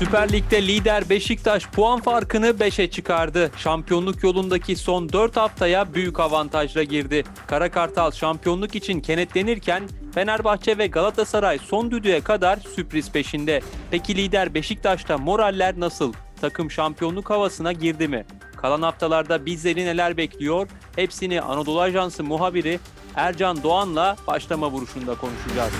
Süper Lig'de lider Beşiktaş puan farkını 5'e çıkardı. Şampiyonluk yolundaki son 4 haftaya büyük avantajla girdi. Kara Kartal şampiyonluk için kenetlenirken Fenerbahçe ve Galatasaray son düdüğe kadar sürpriz peşinde. Peki lider Beşiktaş'ta moraller nasıl? Takım şampiyonluk havasına girdi mi? Kalan haftalarda bizleri neler bekliyor? Hepsini Anadolu Ajansı muhabiri Ercan Doğan'la başlama vuruşunda konuşacağız.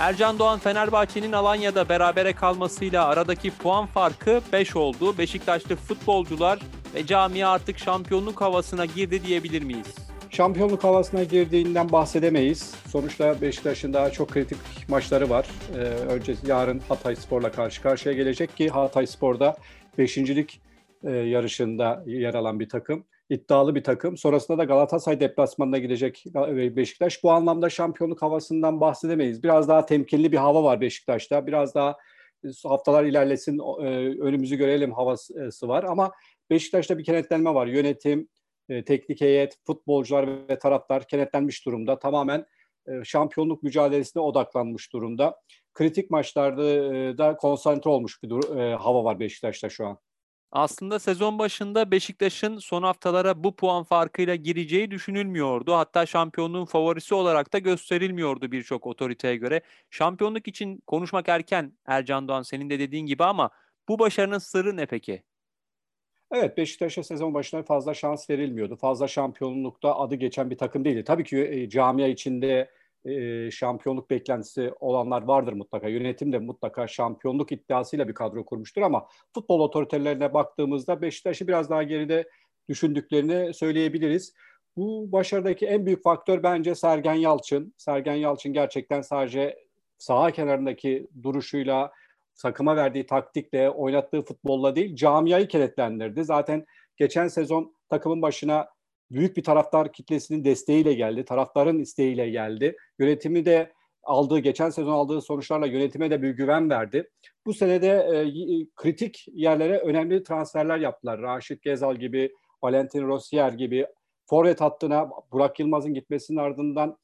Ercan Doğan Fenerbahçe'nin Alanya'da berabere kalmasıyla aradaki puan farkı 5 oldu. Beşiktaşlı futbolcular ve camia artık şampiyonluk havasına girdi diyebilir miyiz? Şampiyonluk havasına girdiğinden bahsedemeyiz. Sonuçta Beşiktaş'ın daha çok kritik maçları var. Ee, önce yarın Hatay Spor'la karşı karşıya gelecek ki Hatay Spor'da 5. e, yarışında yer alan bir takım iddialı bir takım. Sonrasında da Galatasaray deplasmanına gidecek Beşiktaş. Bu anlamda şampiyonluk havasından bahsedemeyiz. Biraz daha temkinli bir hava var Beşiktaş'ta. Biraz daha e, haftalar ilerlesin e, önümüzü görelim havası var. Ama Beşiktaş'ta bir kenetlenme var. Yönetim, e, teknik heyet, futbolcular ve taraftar kenetlenmiş durumda. Tamamen şampiyonluk mücadelesine odaklanmış durumda. Kritik maçlarda da konsantre olmuş bir hava var Beşiktaş'ta şu an. Aslında sezon başında Beşiktaş'ın son haftalara bu puan farkıyla gireceği düşünülmüyordu. Hatta şampiyonluğun favorisi olarak da gösterilmiyordu birçok otoriteye göre. Şampiyonluk için konuşmak erken Ercan Doğan senin de dediğin gibi ama bu başarının sırrı ne peki? Evet Beşiktaş'a sezon başına fazla şans verilmiyordu. Fazla şampiyonlukta adı geçen bir takım değildi. Tabii ki e, camia içinde e, şampiyonluk beklentisi olanlar vardır mutlaka. Yönetim de mutlaka şampiyonluk iddiasıyla bir kadro kurmuştur ama futbol otoritelerine baktığımızda Beşiktaş'ı biraz daha geride düşündüklerini söyleyebiliriz. Bu başarıdaki en büyük faktör bence Sergen Yalçın. Sergen Yalçın gerçekten sadece saha kenarındaki duruşuyla, takıma verdiği taktikle, oynattığı futbolla değil, camiayı kenetlendirdi. Zaten geçen sezon takımın başına büyük bir taraftar kitlesinin desteğiyle geldi. Taraftarın isteğiyle geldi. Yönetimi de aldığı, geçen sezon aldığı sonuçlarla yönetime de bir güven verdi. Bu senede e, kritik yerlere önemli transferler yaptılar. Raşit Gezal gibi, Valentin Rossier gibi. Forvet hattına Burak Yılmaz'ın gitmesinin ardından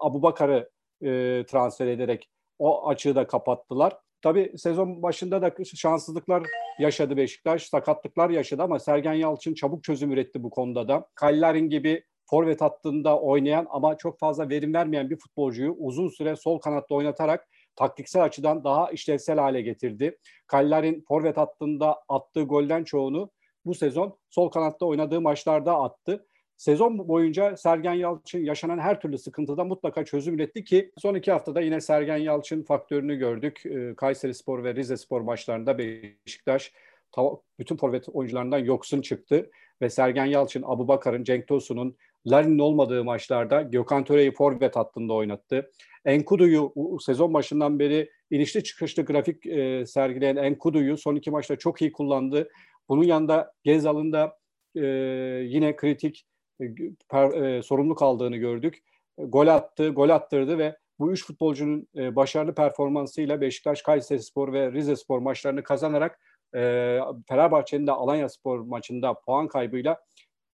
Abu Bakar'ı e, transfer ederek o açığı da kapattılar. Tabii sezon başında da şanssızlıklar yaşadı Beşiktaş, sakatlıklar yaşadı ama Sergen Yalçın çabuk çözüm üretti bu konuda da. Kallarin gibi forvet hattında oynayan ama çok fazla verim vermeyen bir futbolcuyu uzun süre sol kanatta oynatarak taktiksel açıdan daha işlevsel hale getirdi. Kallarin forvet hattında attığı golden çoğunu bu sezon sol kanatta oynadığı maçlarda attı. Sezon boyunca Sergen Yalçın yaşanan her türlü sıkıntıda mutlaka çözüm üretti ki son iki haftada yine Sergen Yalçın faktörünü gördük. Ee, Kayseri Spor ve Rize Spor maçlarında Beşiktaş bütün forvet oyuncularından yoksun çıktı ve Sergen Yalçın, Abu Bakar'ın, Cenk Tosun'un, Larin'in olmadığı maçlarda Gökhan Töre'yi forvet hattında oynattı. Enkudu'yu sezon başından beri inişli çıkışlı grafik e, sergileyen Enkudu'yu son iki maçta çok iyi kullandı. Bunun yanında Gezal'ın da e, yine kritik per, e, sorumluluk aldığını gördük. Gol attı, gol attırdı ve bu üç futbolcunun e, başarılı performansıyla Beşiktaş, Kayserispor ve Rizespor maçlarını kazanarak e, Fenerbahçe'nin de Alanya Spor maçında puan kaybıyla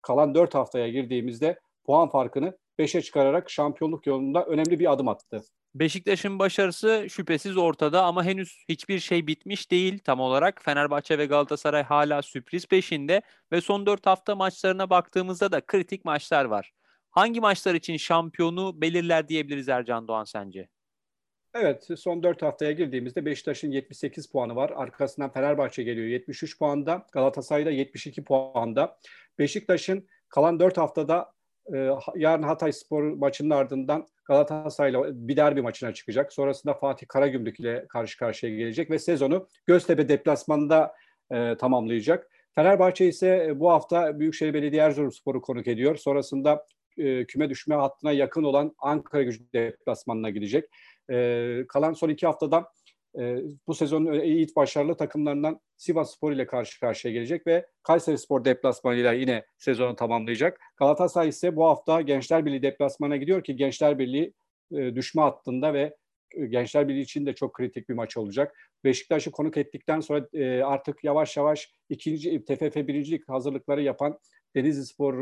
kalan dört haftaya girdiğimizde puan farkını 5'e çıkararak şampiyonluk yolunda önemli bir adım attı. Beşiktaş'ın başarısı şüphesiz ortada ama henüz hiçbir şey bitmiş değil tam olarak. Fenerbahçe ve Galatasaray hala sürpriz peşinde ve son 4 hafta maçlarına baktığımızda da kritik maçlar var. Hangi maçlar için şampiyonu belirler diyebiliriz Ercan Doğan sence? Evet son 4 haftaya girdiğimizde Beşiktaş'ın 78 puanı var. Arkasından Fenerbahçe geliyor 73 puanda. Galatasaray da 72 puanda. Beşiktaş'ın kalan 4 haftada e, yarın Hatay Spor maçının ardından Galatasaray'la bir derbi maçına çıkacak. Sonrasında Fatih Karagümrük ile karşı karşıya gelecek ve sezonu Göztepe deplasmanında e, tamamlayacak. Fenerbahçe ise e, bu hafta Büyükşehir Belediye Erzurumspor'u konuk ediyor. Sonrasında e, küme düşme hattına yakın olan Ankara Gücü deplasmanına gidecek. E, kalan son iki haftada e, bu sezonun iyi başarılı takımlarından Sivas Spor ile karşı karşıya gelecek ve Kayseri Spor deplasmanıyla yine sezonu tamamlayacak. Galatasaray ise bu hafta Gençler Birliği deplasmana gidiyor ki Gençler Birliği e, düşme hattında ve e, Gençler Birliği için de çok kritik bir maç olacak. Beşiktaş'ı konuk ettikten sonra artık yavaş yavaş ikinci TFF birincilik hazırlıkları yapan Denizli Spor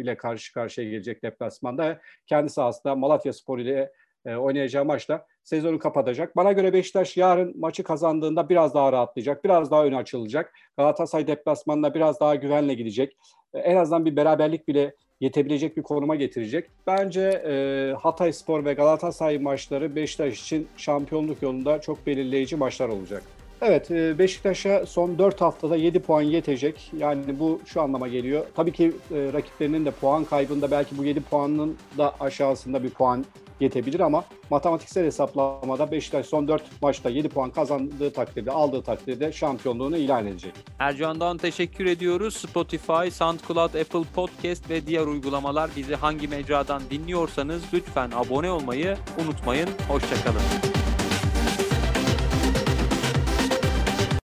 ile karşı karşıya gelecek deplasmanda. Kendi sahasında Malatya Spor ile e, oynayacağı maçla sezonu kapatacak. Bana göre Beşiktaş yarın maçı kazandığında biraz daha rahatlayacak. Biraz daha öne açılacak. Galatasaray deplasmanına biraz daha güvenle gidecek. E, en azından bir beraberlik bile yetebilecek bir konuma getirecek. Bence e, Hatay Spor ve Galatasaray maçları Beşiktaş için şampiyonluk yolunda çok belirleyici maçlar olacak. Evet e, Beşiktaş'a son 4 haftada 7 puan yetecek. Yani bu şu anlama geliyor. Tabii ki e, rakiplerinin de puan kaybında belki bu 7 puanın da aşağısında bir puan yetebilir ama matematiksel hesaplamada Beşiktaş son 4 maçta 7 puan kazandığı takdirde, aldığı takdirde şampiyonluğunu ilan edecek. Ercan'dan teşekkür ediyoruz. Spotify, SoundCloud, Apple Podcast ve diğer uygulamalar bizi hangi mecradan dinliyorsanız lütfen abone olmayı unutmayın. Hoşçakalın.